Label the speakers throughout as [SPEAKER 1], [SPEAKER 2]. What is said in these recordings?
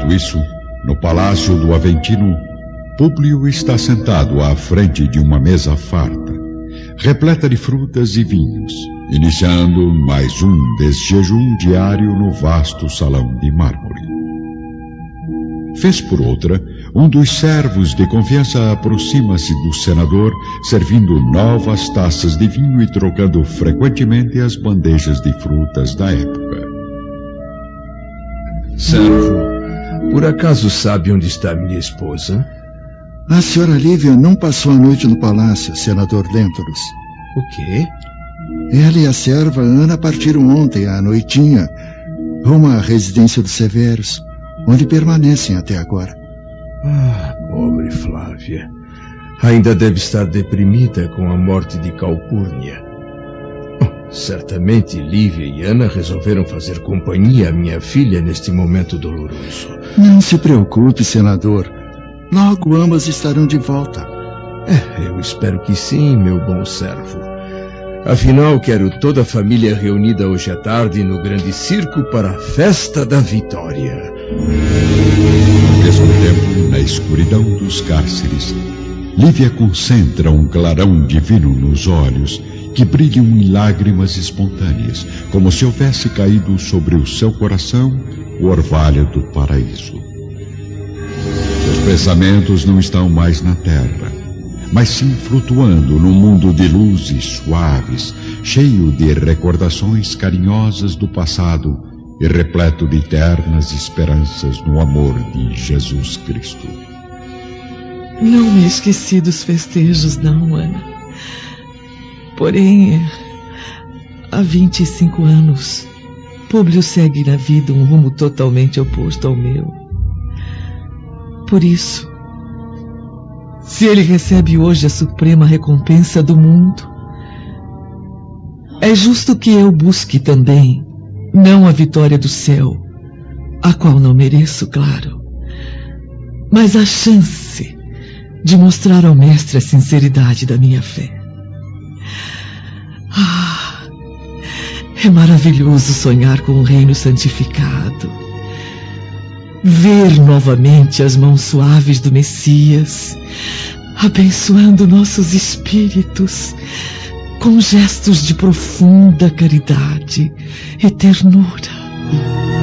[SPEAKER 1] Enquanto isso, no palácio do Aventino, Públio está sentado à frente de uma mesa farta, repleta de frutas e vinhos, iniciando mais um desse jejum diário no vasto salão de mármore. Fez por outra, um dos servos de confiança aproxima-se do senador, servindo novas taças de vinho e trocando frequentemente as bandejas de frutas da época.
[SPEAKER 2] Servo, por acaso sabe onde está minha esposa?
[SPEAKER 3] A senhora Lívia não passou a noite no palácio, senador Lentulus.
[SPEAKER 2] O quê?
[SPEAKER 3] Ela e a serva Ana partiram ontem à noitinha rumo à residência dos Severos, onde permanecem até agora.
[SPEAKER 2] Ah, pobre Flávia. Ainda deve estar deprimida com a morte de Calpurnia. Certamente Lívia e Ana resolveram fazer companhia à minha filha neste momento doloroso.
[SPEAKER 3] Não se preocupe, senador. Logo ambas estarão de volta.
[SPEAKER 2] É, eu espero que sim, meu bom servo. Afinal, quero toda a família reunida hoje à tarde no grande circo para a festa da vitória.
[SPEAKER 1] Ao mesmo tempo, na escuridão dos cárceres, Lívia concentra um clarão divino nos olhos que brilham em lágrimas espontâneas, como se houvesse caído sobre o seu coração o orvalho do paraíso. Seus pensamentos não estão mais na terra, mas sim flutuando num mundo de luzes suaves, cheio de recordações carinhosas do passado e repleto de eternas esperanças no amor de Jesus Cristo.
[SPEAKER 4] Não me esqueci dos festejos, não, Ana. Porém, há 25 anos, Públio segue na vida um rumo totalmente oposto ao meu. Por isso, se ele recebe hoje a suprema recompensa do mundo, é justo que eu busque também, não a vitória do céu, a qual não mereço, claro, mas a chance de mostrar ao Mestre a sinceridade da minha fé. Ah, é maravilhoso sonhar com o reino santificado ver novamente as mãos suaves do Messias, abençoando nossos espíritos com gestos de profunda caridade e ternura.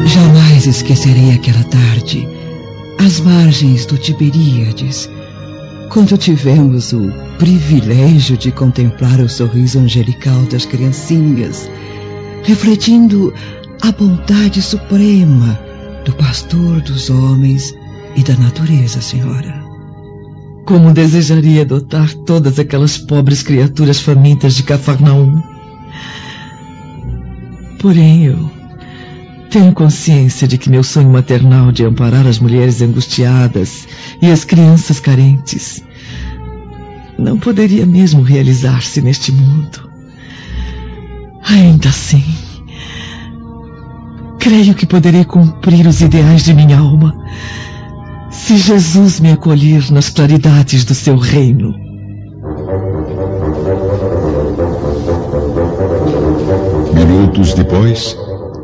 [SPEAKER 5] Jamais esquecerei aquela tarde, às margens do Tiberíades, quando tivemos o privilégio de contemplar o sorriso angelical das criancinhas, refletindo a bondade suprema do pastor dos homens e da natureza, senhora.
[SPEAKER 4] Como desejaria adotar todas aquelas pobres criaturas famintas de Cafarnaum. Porém, eu tenho consciência de que meu sonho maternal de amparar as mulheres angustiadas e as crianças carentes não poderia mesmo realizar-se neste mundo. Ainda assim, Creio que poderei cumprir os ideais de minha alma se Jesus me acolher nas claridades do seu reino.
[SPEAKER 1] Minutos depois,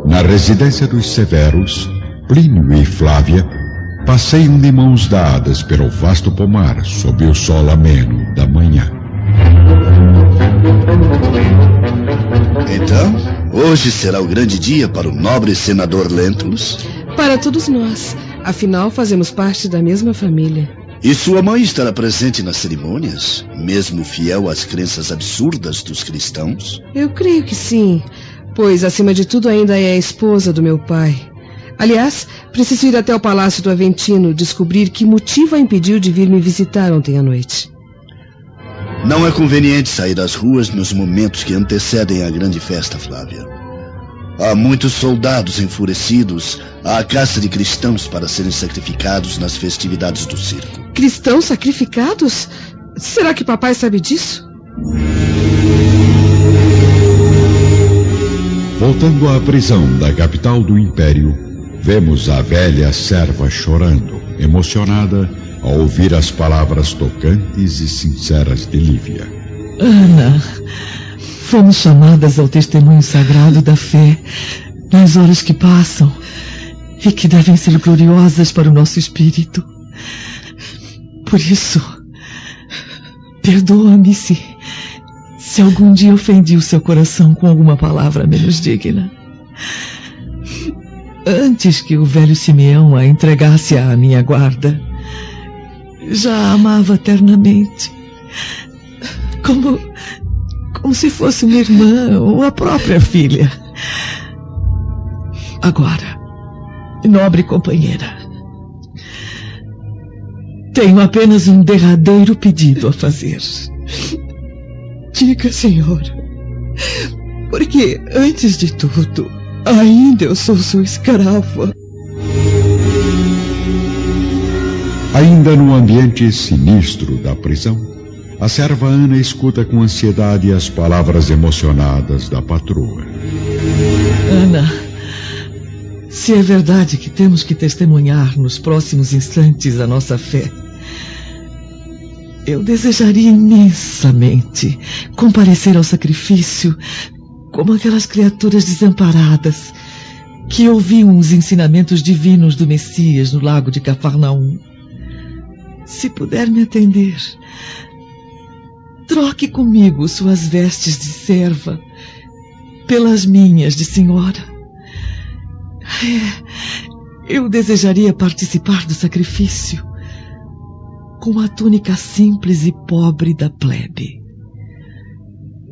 [SPEAKER 1] na residência dos Severos, Plínio e Flávia passeiam de mãos dadas pelo vasto pomar sob o sol ameno da manhã.
[SPEAKER 6] Então, Hoje será o grande dia para o nobre senador Lentulus?
[SPEAKER 7] Para todos nós. Afinal, fazemos parte da mesma família.
[SPEAKER 6] E sua mãe estará presente nas cerimônias, mesmo fiel às crenças absurdas dos cristãos?
[SPEAKER 7] Eu creio que sim, pois, acima de tudo, ainda é a esposa do meu pai. Aliás, preciso ir até o Palácio do Aventino descobrir que motivo a impediu de vir me visitar ontem à noite.
[SPEAKER 6] Não é conveniente sair às ruas nos momentos que antecedem a grande festa, Flávia. Há muitos soldados enfurecidos à caça de cristãos para serem sacrificados nas festividades do circo.
[SPEAKER 7] Cristãos sacrificados? Será que papai sabe disso?
[SPEAKER 1] Voltando à prisão da capital do império, vemos a velha serva chorando, emocionada ao ouvir as palavras tocantes e sinceras de Lívia.
[SPEAKER 4] Ana, fomos chamadas ao testemunho sagrado da fé nas horas que passam e que devem ser gloriosas para o nosso espírito. Por isso, perdoa-me se, se algum dia ofendi o seu coração com alguma palavra menos digna. Antes que o velho Simeão a entregasse à minha guarda, já a amava eternamente. Como, como se fosse uma irmã ou a própria filha. Agora, nobre companheira, tenho apenas um derradeiro pedido a fazer.
[SPEAKER 5] Diga, senhora. Porque, antes de tudo, ainda eu sou sua escrava.
[SPEAKER 1] Ainda no ambiente sinistro da prisão, a serva Ana escuta com ansiedade as palavras emocionadas da patroa.
[SPEAKER 4] Ana, se é verdade que temos que testemunhar nos próximos instantes a nossa fé, eu desejaria imensamente comparecer ao sacrifício como aquelas criaturas desamparadas que ouviam os ensinamentos divinos do Messias no lago de Cafarnaum. Se puder me atender, troque comigo suas vestes de serva pelas minhas de senhora. É, eu desejaria participar do sacrifício com a túnica simples e pobre da plebe.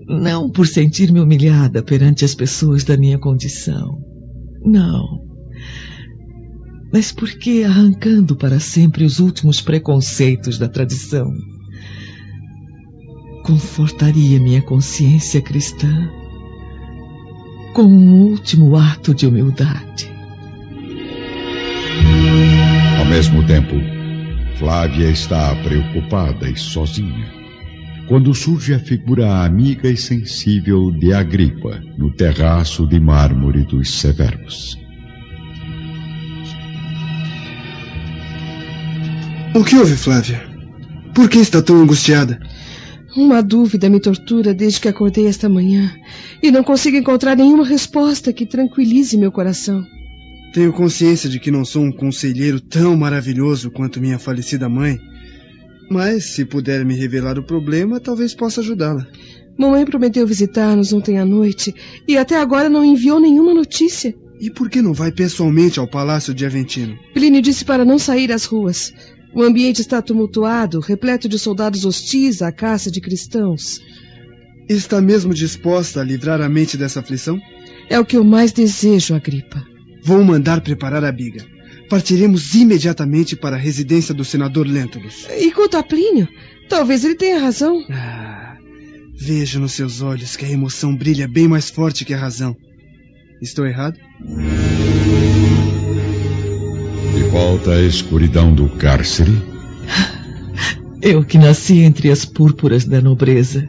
[SPEAKER 4] Não por sentir-me humilhada perante as pessoas da minha condição. Não mas porque arrancando para sempre os últimos preconceitos da tradição, confortaria minha consciência cristã com um último ato de humildade.
[SPEAKER 1] Ao mesmo tempo, Flávia está preocupada e sozinha quando surge a figura amiga e sensível de Agripa no terraço de mármore dos Severos.
[SPEAKER 8] O que houve, Flávia? Por que está tão angustiada?
[SPEAKER 7] Uma dúvida me tortura desde que acordei esta manhã e não consigo encontrar nenhuma resposta que tranquilize meu coração.
[SPEAKER 8] Tenho consciência de que não sou um conselheiro tão maravilhoso quanto minha falecida mãe, mas se puder me revelar o problema, talvez possa ajudá-la.
[SPEAKER 7] Mamãe prometeu visitar-nos ontem à noite e até agora não enviou nenhuma notícia.
[SPEAKER 8] E por que não vai pessoalmente ao Palácio de Aventino?
[SPEAKER 7] Plínio disse para não sair às ruas. O ambiente está tumultuado, repleto de soldados hostis à caça de cristãos.
[SPEAKER 8] Está mesmo disposta a livrar a mente dessa aflição?
[SPEAKER 7] É o que eu mais desejo, Agripa.
[SPEAKER 8] Vou mandar preparar a biga. Partiremos imediatamente para a residência do senador Lentulus.
[SPEAKER 7] E quanto a Plínio? Talvez ele tenha razão.
[SPEAKER 8] Ah, vejo nos seus olhos que a emoção brilha bem mais forte que a razão. Estou errado?
[SPEAKER 1] De volta à escuridão do cárcere.
[SPEAKER 4] Eu que nasci entre as púrpuras da nobreza.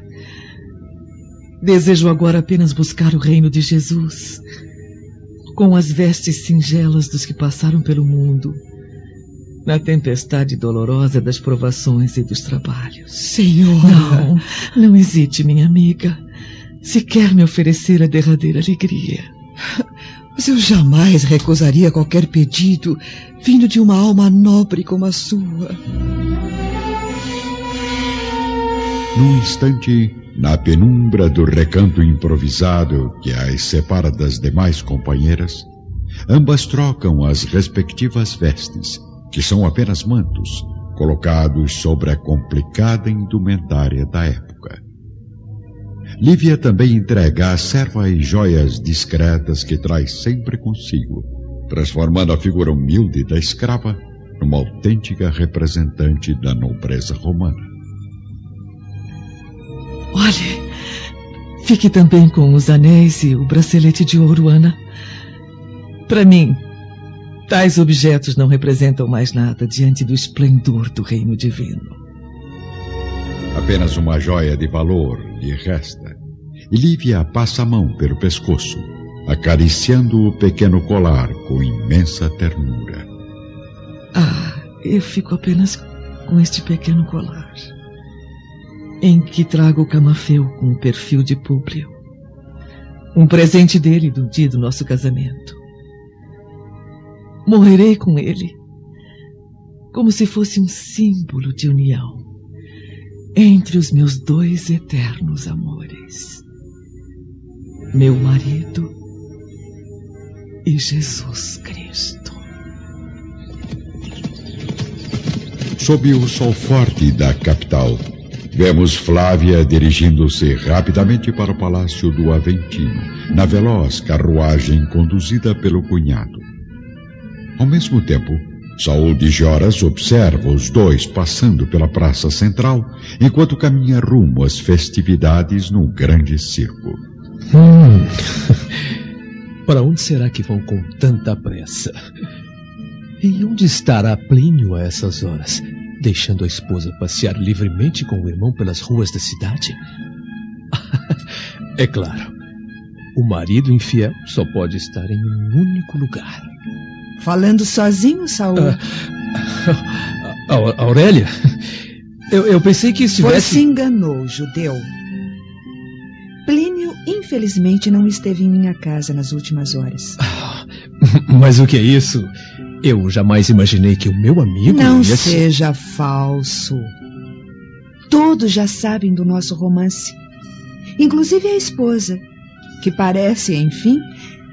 [SPEAKER 4] Desejo agora apenas buscar o reino de Jesus, com as vestes singelas dos que passaram pelo mundo, na tempestade dolorosa das provações e dos trabalhos.
[SPEAKER 5] Senhor!
[SPEAKER 4] Não, não hesite, minha amiga, se quer me oferecer a derradeira alegria.
[SPEAKER 5] Mas eu jamais recusaria qualquer pedido vindo de uma alma nobre como a sua.
[SPEAKER 1] Num instante, na penumbra do recanto improvisado que as separa das demais companheiras, ambas trocam as respectivas vestes, que são apenas mantos, colocados sobre a complicada indumentária da época. Lívia também entrega à serva as joias discretas que traz sempre consigo, transformando a figura humilde da escrava numa autêntica representante da nobreza romana.
[SPEAKER 4] Olhe, fique também com os anéis e o bracelete de ouro, Ana. Para mim, tais objetos não representam mais nada diante do esplendor do reino divino.
[SPEAKER 1] Apenas uma joia de valor lhe resta. E Lívia passa a mão pelo pescoço, acariciando o pequeno colar com imensa ternura.
[SPEAKER 4] Ah, eu fico apenas com este pequeno colar, em que trago o camafeu com o perfil de Públio. Um presente dele do dia do nosso casamento. Morrerei com ele, como se fosse um símbolo de união entre os meus dois eternos amores, meu marido e Jesus Cristo.
[SPEAKER 1] Sob o sol forte da capital, vemos Flávia dirigindo-se rapidamente para o palácio do Aventino, na veloz carruagem conduzida pelo cunhado. Ao mesmo tempo, Saul de Joras observa os dois passando pela praça central, enquanto caminha rumo às festividades no grande circo.
[SPEAKER 9] Hum. Para onde será que vão com tanta pressa? E onde estará Plínio a essas horas, deixando a esposa passear livremente com o irmão pelas ruas da cidade? é claro, o marido infiel só pode estar em um único lugar.
[SPEAKER 5] Falando sozinho, Saul? Uh,
[SPEAKER 9] Aurélia, eu, eu, pensei que estivesse...
[SPEAKER 5] Você enganou, judeu. Plínio, infelizmente, não esteve em minha casa nas últimas horas.
[SPEAKER 9] Ah, mas o que é isso? Eu jamais imaginei que o meu amigo.
[SPEAKER 5] Não ia... seja falso. Todos já sabem do nosso romance. Inclusive a esposa, que parece, enfim,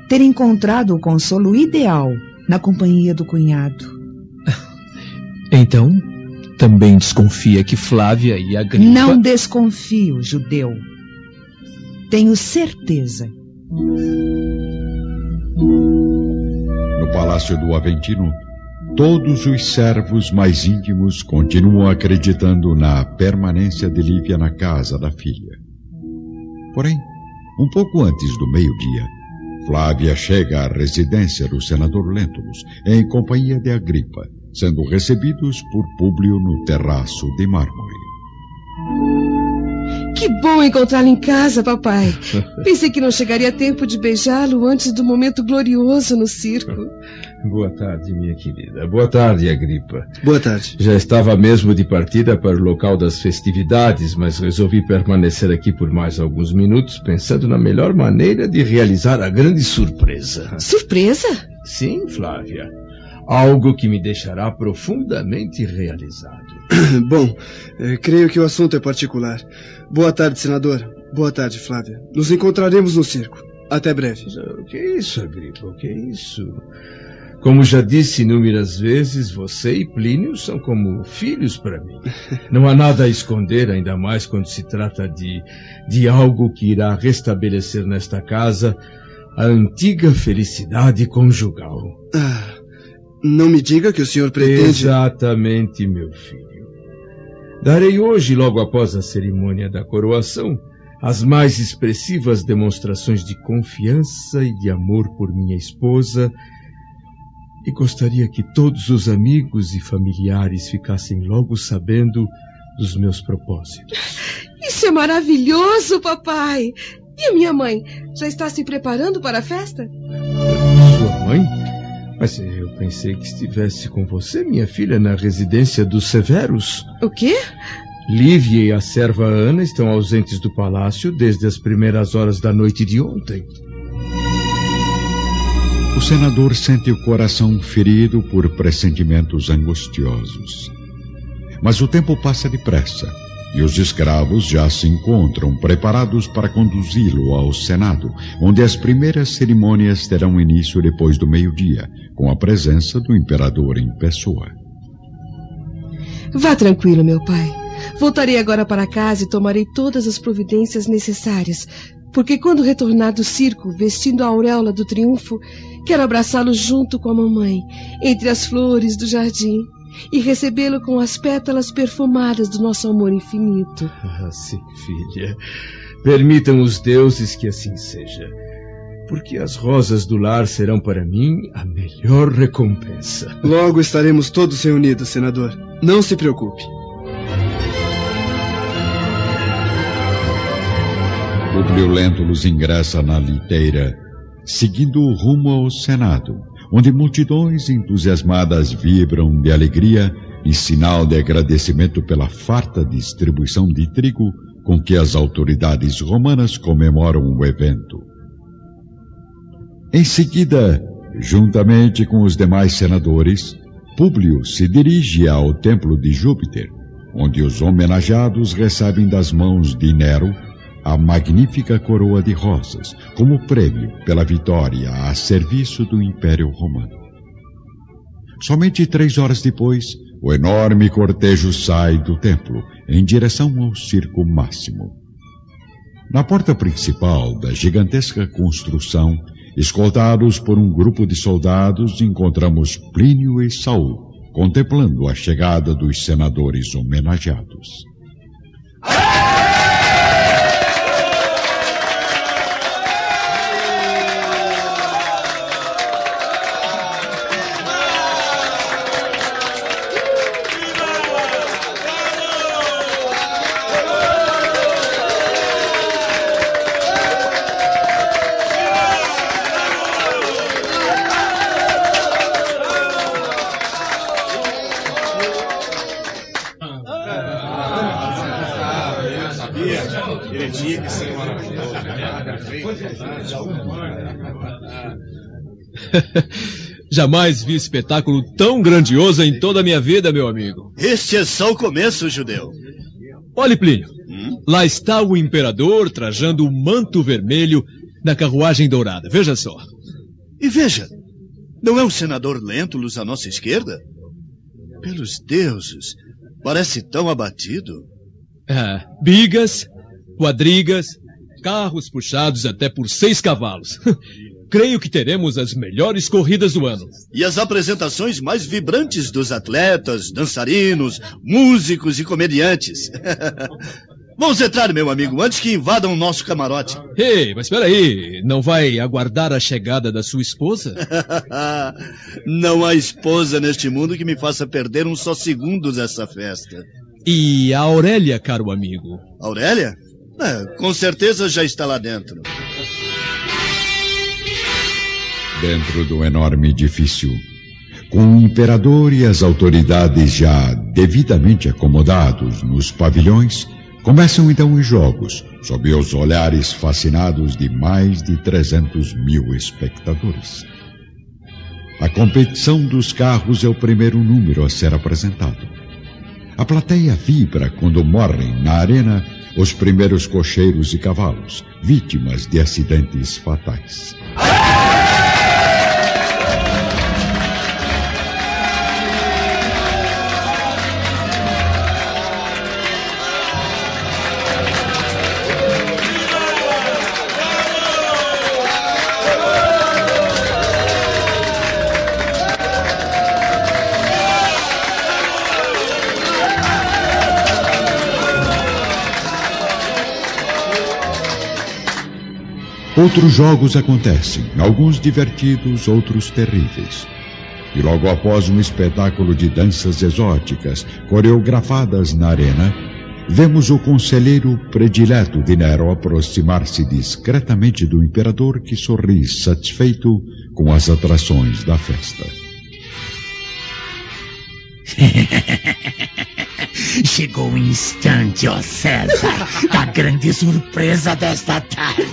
[SPEAKER 5] ter encontrado o consolo ideal na companhia do cunhado.
[SPEAKER 9] Então, também desconfia que Flávia e a Gripa...
[SPEAKER 5] Não desconfio, judeu. Tenho certeza.
[SPEAKER 1] Palácio do Aventino, todos os servos mais íntimos continuam acreditando na permanência de Lívia na casa da filha. Porém, um pouco antes do meio-dia, Flávia chega à residência do senador Lentulus em companhia de Agripa, sendo recebidos por Públio no terraço de mármore.
[SPEAKER 7] Que bom encontrá-lo em casa, papai. Pensei que não chegaria tempo de beijá-lo antes do momento glorioso no circo.
[SPEAKER 2] Boa tarde, minha querida. Boa tarde, Agripa.
[SPEAKER 8] Boa tarde.
[SPEAKER 2] Já estava mesmo de partida para o local das festividades, mas resolvi permanecer aqui por mais alguns minutos, pensando na melhor maneira de realizar a grande surpresa.
[SPEAKER 7] Surpresa?
[SPEAKER 2] Sim, Flávia. Algo que me deixará profundamente realizado.
[SPEAKER 8] Bom, eh, creio que o assunto é particular. Boa tarde, senador. Boa tarde, Flávia. Nos encontraremos no circo. Até breve.
[SPEAKER 2] O que é isso, Agripa? O que é isso? Como já disse inúmeras vezes, você e Plínio são como filhos para mim. Não há nada a esconder, ainda mais quando se trata de, de algo que irá restabelecer nesta casa a antiga felicidade conjugal.
[SPEAKER 8] Ah, não me diga que o senhor pretende.
[SPEAKER 2] Exatamente, meu filho. Darei hoje, logo após a cerimônia da coroação, as mais expressivas demonstrações de confiança e de amor por minha esposa, e gostaria que todos os amigos e familiares ficassem logo sabendo dos meus propósitos.
[SPEAKER 7] Isso é maravilhoso, papai! E a minha mãe? Já está se preparando para a festa?
[SPEAKER 2] Sua mãe? Pensei que estivesse com você, minha filha, na residência dos Severos.
[SPEAKER 7] O quê?
[SPEAKER 2] Lívia e a serva Ana estão ausentes do palácio desde as primeiras horas da noite de ontem.
[SPEAKER 1] O senador sente o coração ferido por pressentimentos angustiosos. Mas o tempo passa depressa e os escravos já se encontram preparados para conduzi-lo ao Senado, onde as primeiras cerimônias terão início depois do meio-dia, com a presença do imperador em pessoa.
[SPEAKER 7] Vá tranquilo, meu pai. Voltarei agora para casa e tomarei todas as providências necessárias, porque quando retornar do circo, vestindo a auréola do triunfo, quero abraçá-lo junto com a mamãe, entre as flores do jardim e recebê-lo com as pétalas perfumadas do nosso amor infinito.
[SPEAKER 2] Ah, sim, filha. Permitam os deuses que assim seja, porque as rosas do lar serão para mim a melhor recompensa.
[SPEAKER 8] Logo estaremos todos reunidos, senador. Não se preocupe.
[SPEAKER 1] Publio Lentulus ingressa na liteira, seguindo o rumo ao Senado onde multidões entusiasmadas vibram de alegria em sinal de agradecimento pela farta distribuição de trigo com que as autoridades romanas comemoram o evento. Em seguida, Juntamente com os demais senadores, Públio se dirige ao templo de Júpiter, onde os homenageados recebem das mãos de Nero a magnífica coroa de rosas, como prêmio pela vitória a serviço do Império Romano. Somente três horas depois, o enorme cortejo sai do templo em direção ao circo máximo. Na porta principal da gigantesca construção, escoltados por um grupo de soldados, encontramos Plínio e Saul contemplando a chegada dos senadores homenageados.
[SPEAKER 9] Jamais vi espetáculo tão grandioso em toda a minha vida, meu amigo.
[SPEAKER 6] Este é só o começo, judeu.
[SPEAKER 9] Olhe, Plínio. Hum? Lá está o imperador trajando o manto vermelho na carruagem dourada. Veja só.
[SPEAKER 6] E veja, não é o senador Lentulus à nossa esquerda? Pelos deuses, parece tão abatido.
[SPEAKER 9] Ah, bigas, quadrigas, carros puxados até por seis cavalos. Creio que teremos as melhores corridas do ano.
[SPEAKER 6] E as apresentações mais vibrantes dos atletas, dançarinos, músicos e comediantes. Vamos entrar, meu amigo, antes que invadam o nosso camarote.
[SPEAKER 9] Ei, mas espera aí, não vai aguardar a chegada da sua esposa?
[SPEAKER 6] não há esposa neste mundo que me faça perder um só segundo dessa festa.
[SPEAKER 9] E a Aurélia, caro amigo?
[SPEAKER 6] Aurélia? É, com certeza já está lá dentro.
[SPEAKER 1] Dentro do enorme edifício, com o imperador e as autoridades já devidamente acomodados nos pavilhões, começam então os jogos, sob os olhares fascinados de mais de 300 mil espectadores. A competição dos carros é o primeiro número a ser apresentado. A plateia vibra quando morrem na arena os primeiros cocheiros e cavalos, vítimas de acidentes fatais. Outros jogos acontecem, alguns divertidos, outros terríveis. E logo após um espetáculo de danças exóticas coreografadas na arena, vemos o conselheiro predileto de Nero aproximar-se discretamente do imperador que sorri satisfeito com as atrações da festa.
[SPEAKER 10] Chegou o instante, ó César, da grande surpresa desta tarde.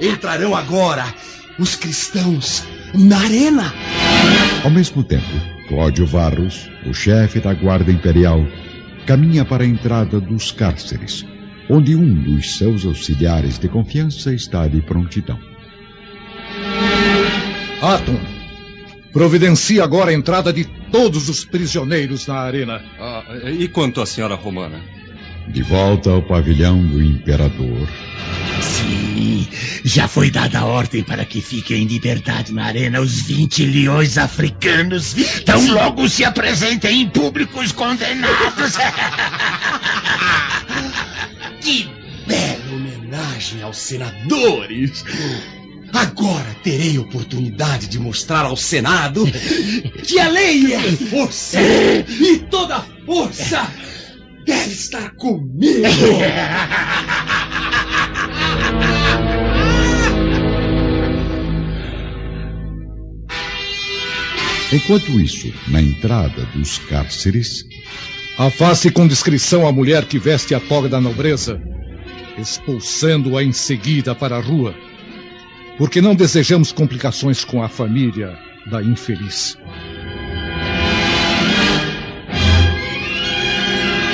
[SPEAKER 11] Entrarão agora os cristãos na arena.
[SPEAKER 1] Ao mesmo tempo, Cláudio Varros, o chefe da Guarda Imperial, caminha para a entrada dos cárceres, onde um dos seus auxiliares de confiança está de prontidão.
[SPEAKER 12] Atum, providencie agora a entrada de todos os prisioneiros na arena.
[SPEAKER 13] Ah, e quanto à senhora romana?
[SPEAKER 1] De volta ao pavilhão do imperador.
[SPEAKER 10] Sim, já foi dada a ordem para que fiquem em liberdade na arena os 20 leões africanos. Tão logo se apresentem em público os condenados.
[SPEAKER 11] que bela homenagem aos senadores. Agora terei oportunidade de mostrar ao Senado que a lei é força e toda força deve estar comigo.
[SPEAKER 1] Enquanto isso, na entrada dos cárceres.
[SPEAKER 12] Afaste com discrição a mulher que veste a toga da nobreza, expulsando-a em seguida para a rua.
[SPEAKER 14] porque não desejamos complicações com a família da infeliz.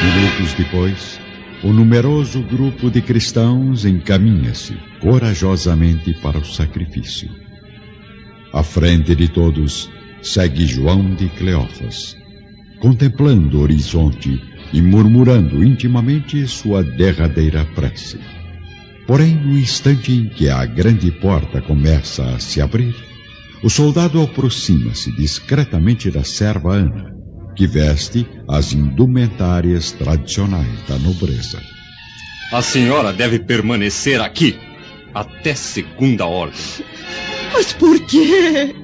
[SPEAKER 1] Minutos depois, o numeroso grupo de cristãos encaminha-se corajosamente para o sacrifício. À frente de todos segue João de Cleófas, contemplando o horizonte e murmurando intimamente sua derradeira prece. Porém, no instante em que a grande porta começa a se abrir, o soldado aproxima-se discretamente da serva Ana, que veste as indumentárias tradicionais da nobreza.
[SPEAKER 13] A senhora deve permanecer aqui até segunda ordem.
[SPEAKER 15] Mas por quê?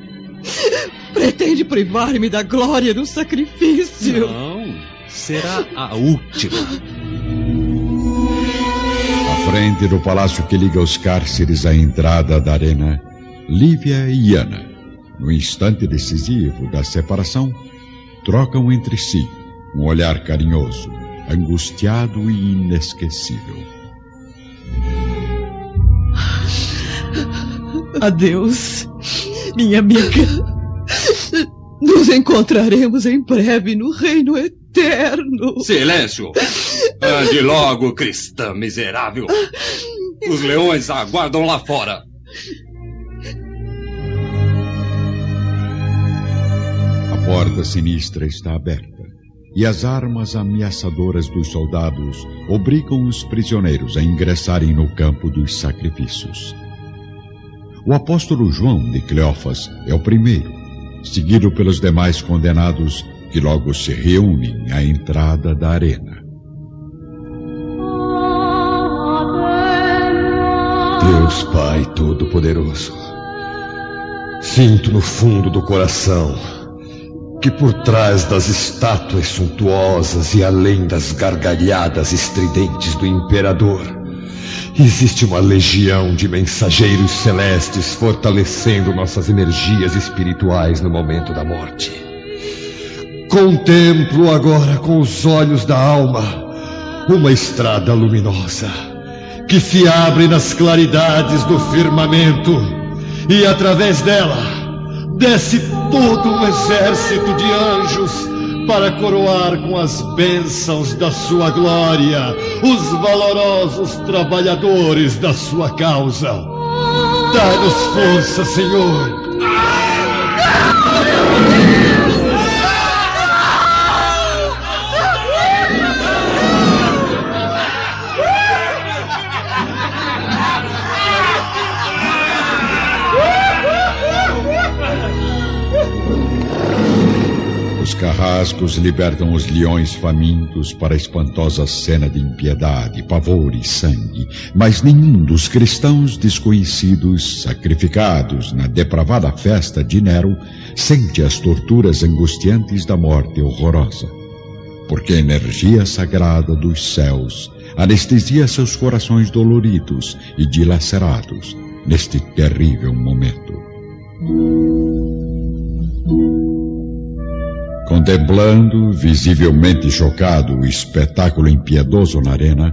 [SPEAKER 15] Pretende privar-me da glória do sacrifício?
[SPEAKER 13] Não, será a última.
[SPEAKER 1] À frente do palácio que liga os cárceres à entrada da arena, Lívia e Ana, no instante decisivo da separação, trocam entre si um olhar carinhoso, angustiado e inesquecível.
[SPEAKER 15] Adeus, minha amiga. Nos encontraremos em breve no reino eterno.
[SPEAKER 13] Silêncio! Ande logo, cristã miserável! Os leões aguardam lá fora.
[SPEAKER 1] Porta sinistra está aberta e as armas ameaçadoras dos soldados obrigam os prisioneiros a ingressarem no campo dos sacrifícios. O apóstolo João de Cleófas é o primeiro, seguido pelos demais condenados que logo se reúnem à entrada da arena.
[SPEAKER 16] Deus Pai Todo-Poderoso, sinto no fundo do coração que por trás das estátuas suntuosas e além das gargalhadas estridentes do imperador, existe uma legião de mensageiros celestes fortalecendo nossas energias espirituais no momento da morte. Contemplo agora com os olhos da alma uma estrada luminosa que se abre nas claridades do firmamento e através dela desce todo um exército de anjos para coroar com as bênçãos da sua glória os valorosos trabalhadores da sua causa. Dá-nos força, Senhor.
[SPEAKER 1] Carrascos libertam os leões famintos para a espantosa cena de impiedade, pavor e sangue, mas nenhum dos cristãos desconhecidos, sacrificados na depravada festa de Nero, sente as torturas angustiantes da morte horrorosa. Porque a energia sagrada dos céus anestesia seus corações doloridos e dilacerados neste terrível momento. Contemplando, visivelmente chocado, o espetáculo impiedoso na arena,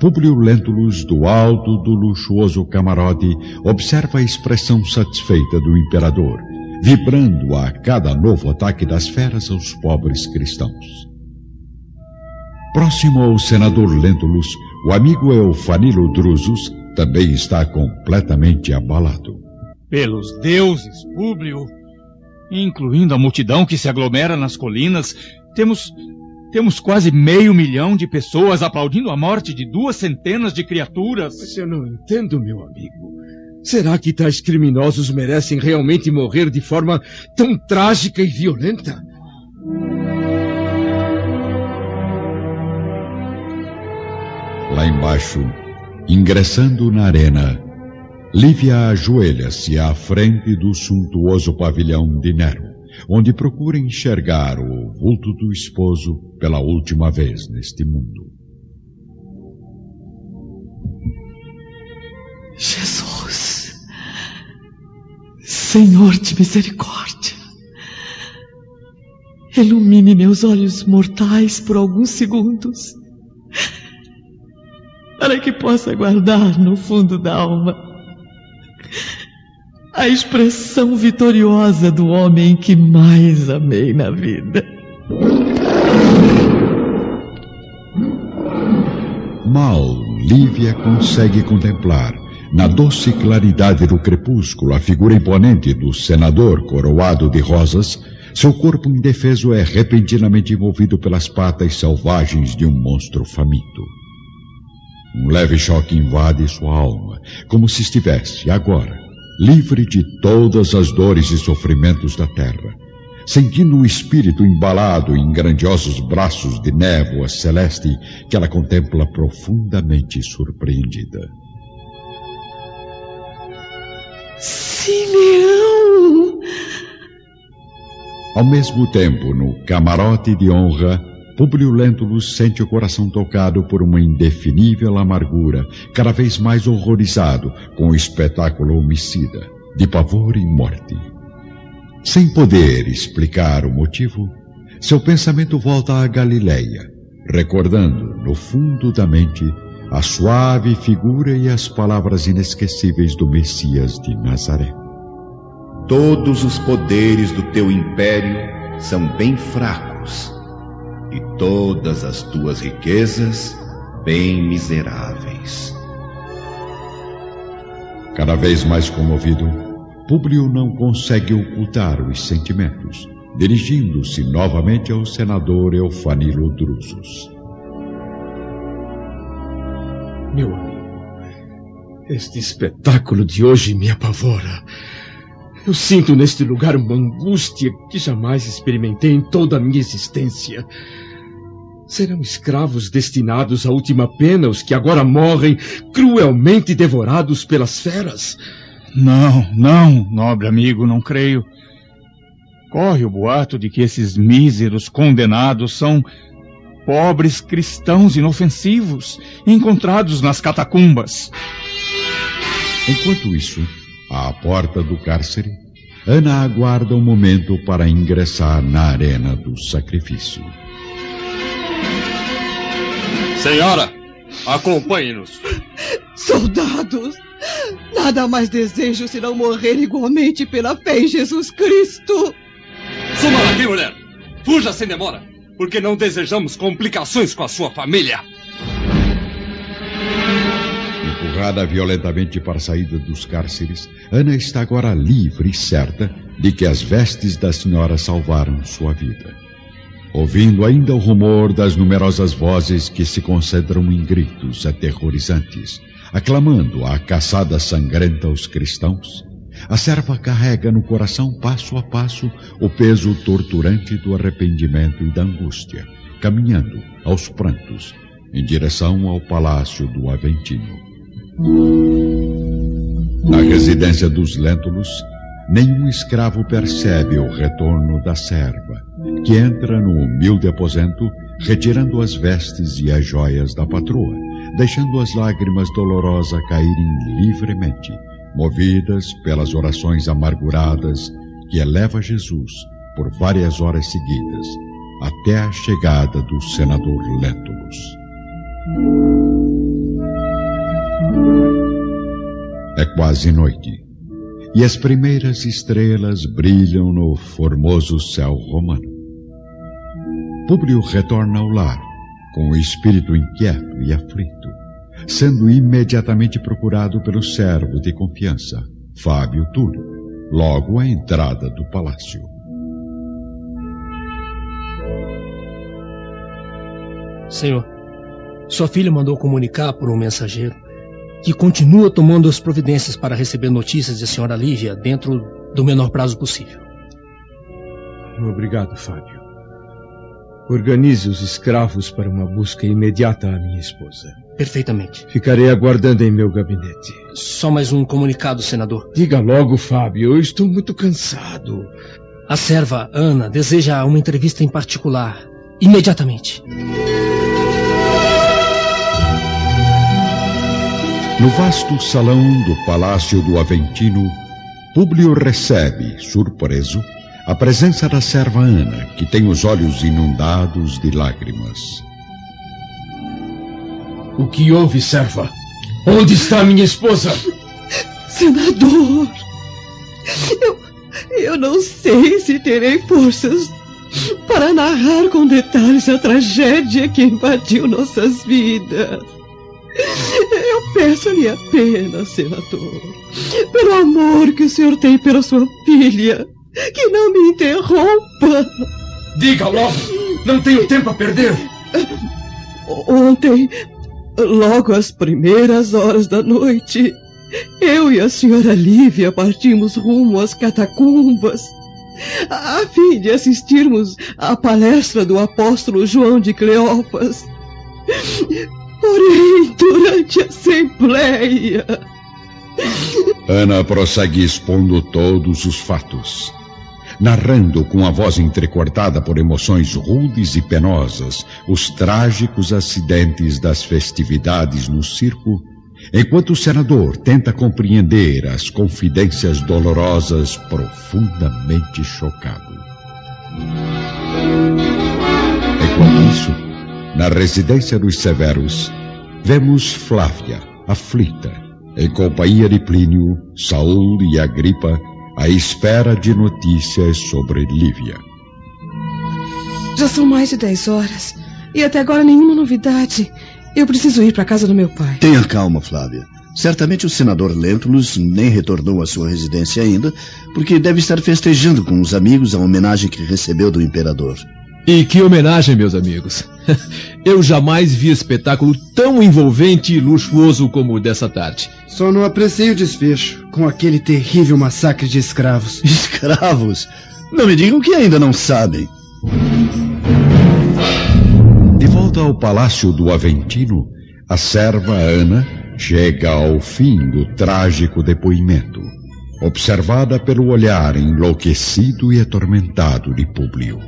[SPEAKER 1] Públio Lentulus, do alto do luxuoso camarote, observa a expressão satisfeita do imperador, vibrando a cada novo ataque das feras aos pobres cristãos. Próximo ao senador Lentulus, o amigo Eufanilo Drusus também está completamente abalado.
[SPEAKER 17] Pelos deuses, Públio, incluindo a multidão que se aglomera nas colinas, temos temos quase meio milhão de pessoas aplaudindo a morte de duas centenas de criaturas.
[SPEAKER 16] Mas eu não entendo, meu amigo. Será que tais criminosos merecem realmente morrer de forma tão trágica e violenta?
[SPEAKER 1] Lá embaixo, ingressando na arena, Lívia ajoelha-se à frente do suntuoso pavilhão de Nero, onde procura enxergar o vulto do esposo pela última vez neste mundo.
[SPEAKER 4] Jesus, Senhor de misericórdia, ilumine meus olhos mortais por alguns segundos, para que possa guardar no fundo da alma a expressão vitoriosa do homem que mais amei na vida.
[SPEAKER 1] Mal, Lívia consegue contemplar, na doce claridade do crepúsculo, a figura imponente do senador coroado de rosas. Seu corpo indefeso é repentinamente envolvido pelas patas selvagens de um monstro faminto. Um leve choque invade sua alma, como se estivesse, agora, livre de todas as dores e sofrimentos da terra, sentindo o espírito embalado em grandiosos braços de névoa celeste que ela contempla profundamente surpreendida.
[SPEAKER 4] Simeão!
[SPEAKER 1] Ao mesmo tempo, no camarote de honra, Públio Lentulus sente o coração tocado por uma indefinível amargura, cada vez mais horrorizado com o espetáculo homicida, de pavor e morte. Sem poder explicar o motivo, seu pensamento volta à Galileia, recordando, no fundo da mente, a suave figura e as palavras inesquecíveis do Messias de Nazaré.
[SPEAKER 16] Todos os poderes do teu império são bem fracos e todas as tuas riquezas bem miseráveis.
[SPEAKER 1] Cada vez mais comovido, Públio não consegue ocultar os sentimentos, dirigindo-se novamente ao senador Eufanilo Drusus.
[SPEAKER 2] Meu amigo, este espetáculo de hoje me apavora. Eu sinto neste lugar uma angústia que jamais experimentei em toda a minha existência. Serão escravos destinados à última pena os que agora morrem cruelmente devorados pelas feras?
[SPEAKER 17] Não, não, nobre amigo, não creio. Corre o boato de que esses míseros condenados são pobres cristãos inofensivos encontrados nas catacumbas.
[SPEAKER 1] Enquanto isso, à porta do cárcere, Ana aguarda um momento para ingressar na arena do sacrifício.
[SPEAKER 13] Senhora, acompanhe-nos.
[SPEAKER 5] Soldados, nada mais desejo senão morrer igualmente pela fé em Jesus Cristo.
[SPEAKER 13] Suma daqui, mulher! Fuja sem demora, porque não desejamos complicações com a sua família.
[SPEAKER 1] Empurrada violentamente para a saída dos cárceres, Ana está agora livre e certa de que as vestes da senhora salvaram sua vida. Ouvindo ainda o rumor das numerosas vozes que se concentram em gritos aterrorizantes, aclamando a caçada sangrenta aos cristãos, a serva carrega no coração passo a passo o peso torturante do arrependimento e da angústia, caminhando aos prantos em direção ao palácio do Aventino. Na residência dos Lentulus, nenhum escravo percebe o retorno da serva, que entra no humilde aposento, retirando as vestes e as joias da patroa, deixando as lágrimas dolorosas caírem livremente, movidas pelas orações amarguradas que eleva Jesus por várias horas seguidas, até a chegada do senador Lentulus. É quase noite, e as primeiras estrelas brilham no formoso céu romano. Públio retorna ao lar, com o espírito inquieto e aflito, sendo imediatamente procurado pelo servo de confiança, Fábio Túlio, logo à entrada do palácio.
[SPEAKER 18] Senhor, sua filha mandou comunicar por um mensageiro que continua tomando as providências para receber notícias de senhora Lívia dentro do menor prazo possível.
[SPEAKER 2] Obrigado, Fábio. Organize os escravos para uma busca imediata à minha esposa.
[SPEAKER 18] Perfeitamente.
[SPEAKER 2] Ficarei aguardando em meu gabinete.
[SPEAKER 18] Só mais um comunicado, senador.
[SPEAKER 2] Diga logo, Fábio. Eu estou muito cansado.
[SPEAKER 18] A serva, Ana, deseja uma entrevista em particular. Imediatamente.
[SPEAKER 1] No vasto salão do Palácio do Aventino, Públio recebe, surpreso, a presença da serva Ana, que tem os olhos inundados de lágrimas.
[SPEAKER 2] O que houve, serva? Onde está minha esposa?
[SPEAKER 5] Senador!
[SPEAKER 15] Eu, eu não sei se terei forças para narrar com detalhes a tragédia que invadiu nossas vidas. Eu peço-lhe apenas, senador, pelo amor que o senhor tem pela sua filha, que não me interrompa.
[SPEAKER 2] Diga logo, não tenho tempo a perder.
[SPEAKER 15] Ontem, logo às primeiras horas da noite, eu e a senhora Lívia partimos rumo às catacumbas a fim de assistirmos à palestra do apóstolo João de Cleófas. Porém, durante a assembleia.
[SPEAKER 1] Ana prossegue expondo todos os fatos, narrando com a voz entrecortada por emoções rudes e penosas os trágicos acidentes das festividades no circo enquanto o senador tenta compreender as confidências dolorosas profundamente chocado. Enquanto isso, na residência dos Severos, vemos Flávia, aflita, em companhia de Plínio, Saul e Agripa, à espera de notícias sobre Lívia.
[SPEAKER 7] Já são mais de dez horas e até agora nenhuma novidade. Eu preciso ir para a casa do meu pai.
[SPEAKER 6] Tenha calma, Flávia. Certamente o senador Lentulus nem retornou à sua residência ainda, porque deve estar festejando com os amigos a homenagem que recebeu do imperador.
[SPEAKER 9] E que homenagem, meus amigos! Eu jamais vi espetáculo tão envolvente e luxuoso como o dessa tarde.
[SPEAKER 8] Só não apreciei o desfecho, com aquele terrível massacre de escravos.
[SPEAKER 6] Escravos? Não me digam que ainda não sabem.
[SPEAKER 1] De volta ao palácio do Aventino, a serva Ana chega ao fim do trágico depoimento, observada pelo olhar enlouquecido e atormentado de Públio.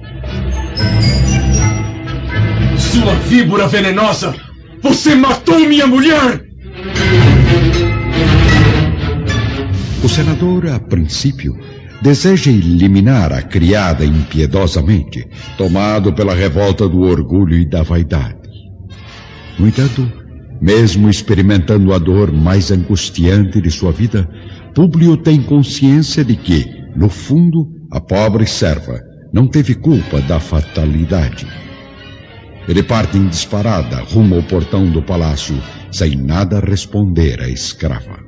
[SPEAKER 2] Sua víbora venenosa! Você matou minha mulher!
[SPEAKER 1] O senador, a princípio, deseja eliminar a criada impiedosamente, tomado pela revolta do orgulho e da vaidade. No entanto, mesmo experimentando a dor mais angustiante de sua vida, Públio tem consciência de que, no fundo, a pobre serva não teve culpa da fatalidade. Ele parte em disparada rumo ao portão do palácio, sem nada responder à escrava.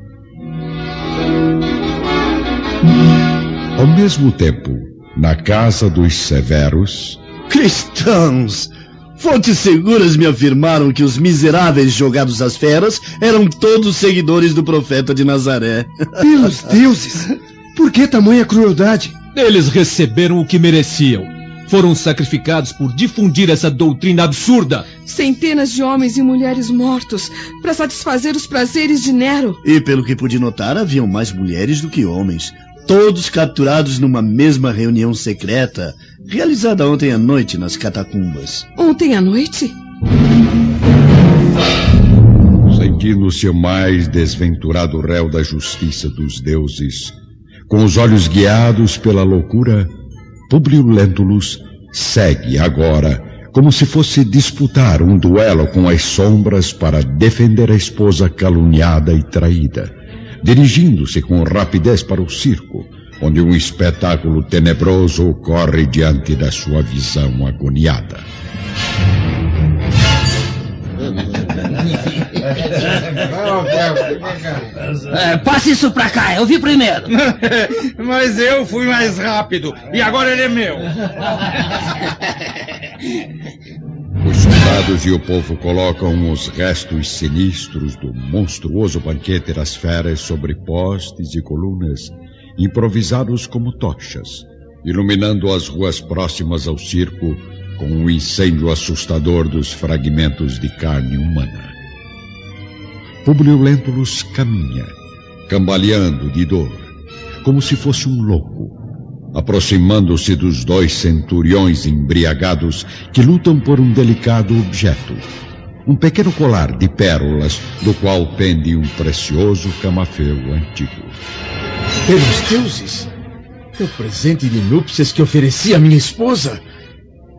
[SPEAKER 1] Ao mesmo tempo, na casa dos Severos.
[SPEAKER 6] Cristãos! Fontes seguras me afirmaram que os miseráveis jogados às feras eram todos seguidores do profeta de Nazaré.
[SPEAKER 8] Pelos deuses! Por que tamanha crueldade?
[SPEAKER 9] Eles receberam o que mereciam. Foram sacrificados por difundir essa doutrina absurda.
[SPEAKER 7] Centenas de homens e mulheres mortos para satisfazer os prazeres de Nero.
[SPEAKER 6] E pelo que pude notar, haviam mais mulheres do que homens todos capturados numa mesma reunião secreta, realizada ontem à noite nas catacumbas.
[SPEAKER 7] Ontem à noite?
[SPEAKER 1] Sentindo-se o mais desventurado réu da justiça dos deuses, com os olhos guiados pela loucura, Publio Lentulus segue agora como se fosse disputar um duelo com as sombras para defender a esposa caluniada e traída dirigindo-se com rapidez para o circo, onde um espetáculo tenebroso corre diante da sua visão agoniada.
[SPEAKER 18] É, passe isso pra cá, eu vi primeiro.
[SPEAKER 17] Mas eu fui mais rápido e agora ele é meu.
[SPEAKER 1] Os soldados e o povo colocam os restos sinistros do monstruoso banquete das feras sobre postes e colunas, improvisados como tochas, iluminando as ruas próximas ao circo com o um incêndio assustador dos fragmentos de carne humana. Publio Lentulus caminha, cambaleando de dor, como se fosse um louco, aproximando-se dos dois centuriões embriagados que lutam por um delicado objeto. Um pequeno colar de pérolas, do qual pende um precioso camafeu antigo.
[SPEAKER 8] Pelos deuses! É o presente de núpcias que ofereci à minha esposa!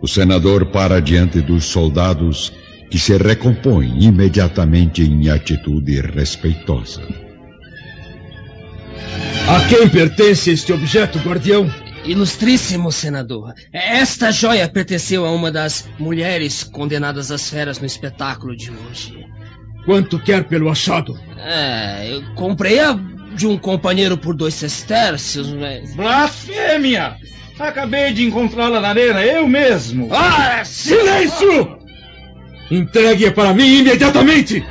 [SPEAKER 1] O senador para diante dos soldados, que se recompõem imediatamente em atitude respeitosa.
[SPEAKER 2] A quem pertence este objeto, guardião?
[SPEAKER 18] Ilustríssimo senador, esta joia pertenceu a uma das mulheres condenadas às feras no espetáculo de hoje.
[SPEAKER 2] Quanto quer pelo achado?
[SPEAKER 18] É, eu comprei a de um companheiro por dois sestércios, mas...
[SPEAKER 17] Blasfêmia! Acabei de encontrá-la na arena, eu mesmo.
[SPEAKER 2] Ah, silêncio! Entregue-a para mim imediatamente!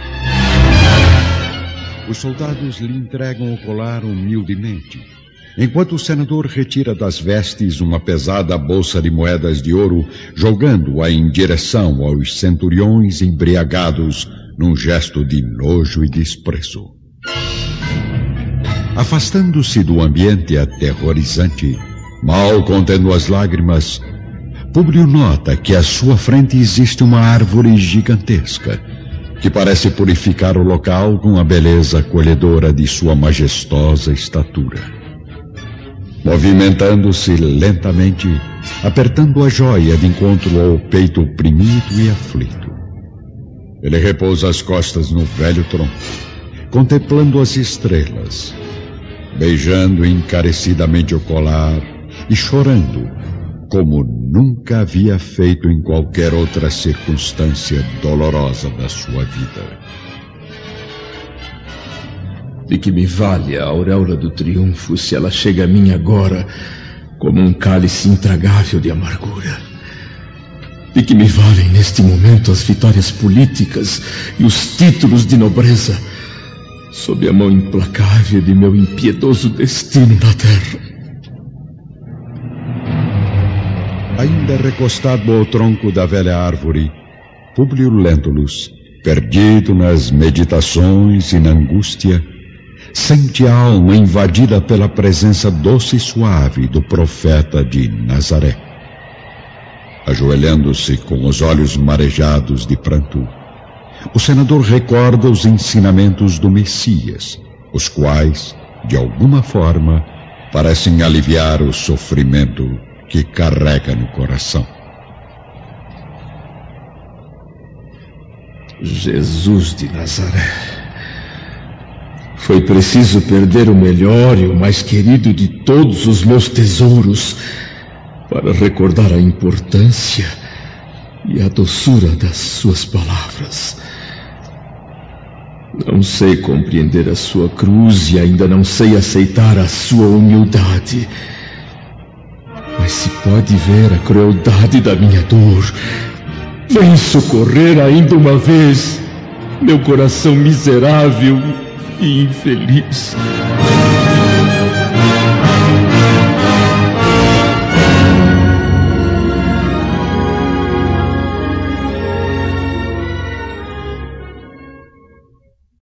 [SPEAKER 1] Os soldados lhe entregam o colar humildemente, enquanto o senador retira das vestes uma pesada bolsa de moedas de ouro, jogando-a em direção aos centuriões embriagados num gesto de nojo e desprezo. Afastando-se do ambiente aterrorizante, mal contendo as lágrimas, Públio nota que à sua frente existe uma árvore gigantesca, que parece purificar o local com a beleza acolhedora de sua majestosa estatura. Movimentando-se lentamente, apertando a joia de encontro ao peito oprimido e aflito. Ele repousa as costas no velho tronco, contemplando as estrelas, beijando encarecidamente o colar e chorando, como nunca havia feito em qualquer outra circunstância dolorosa da sua vida.
[SPEAKER 2] De que me vale a auréola do triunfo se ela chega a mim agora como um cálice intragável de amargura? De que me valem neste momento as vitórias políticas e os títulos de nobreza sob a mão implacável de meu impiedoso destino na terra?
[SPEAKER 1] Ainda recostado ao tronco da velha árvore, Públio Lentulus, perdido nas meditações e na angústia, sente a alma invadida pela presença doce e suave do profeta de Nazaré. Ajoelhando-se com os olhos marejados de pranto, o senador recorda os ensinamentos do Messias, os quais, de alguma forma, parecem aliviar o sofrimento que carrega no coração.
[SPEAKER 2] Jesus de Nazaré. Foi preciso perder o melhor e o mais querido de todos os meus tesouros para recordar a importância e a doçura das suas palavras. Não sei compreender a sua cruz e ainda não sei aceitar a sua humildade. Mas se pode ver a crueldade da minha dor, vem socorrer ainda uma vez meu coração miserável e infeliz.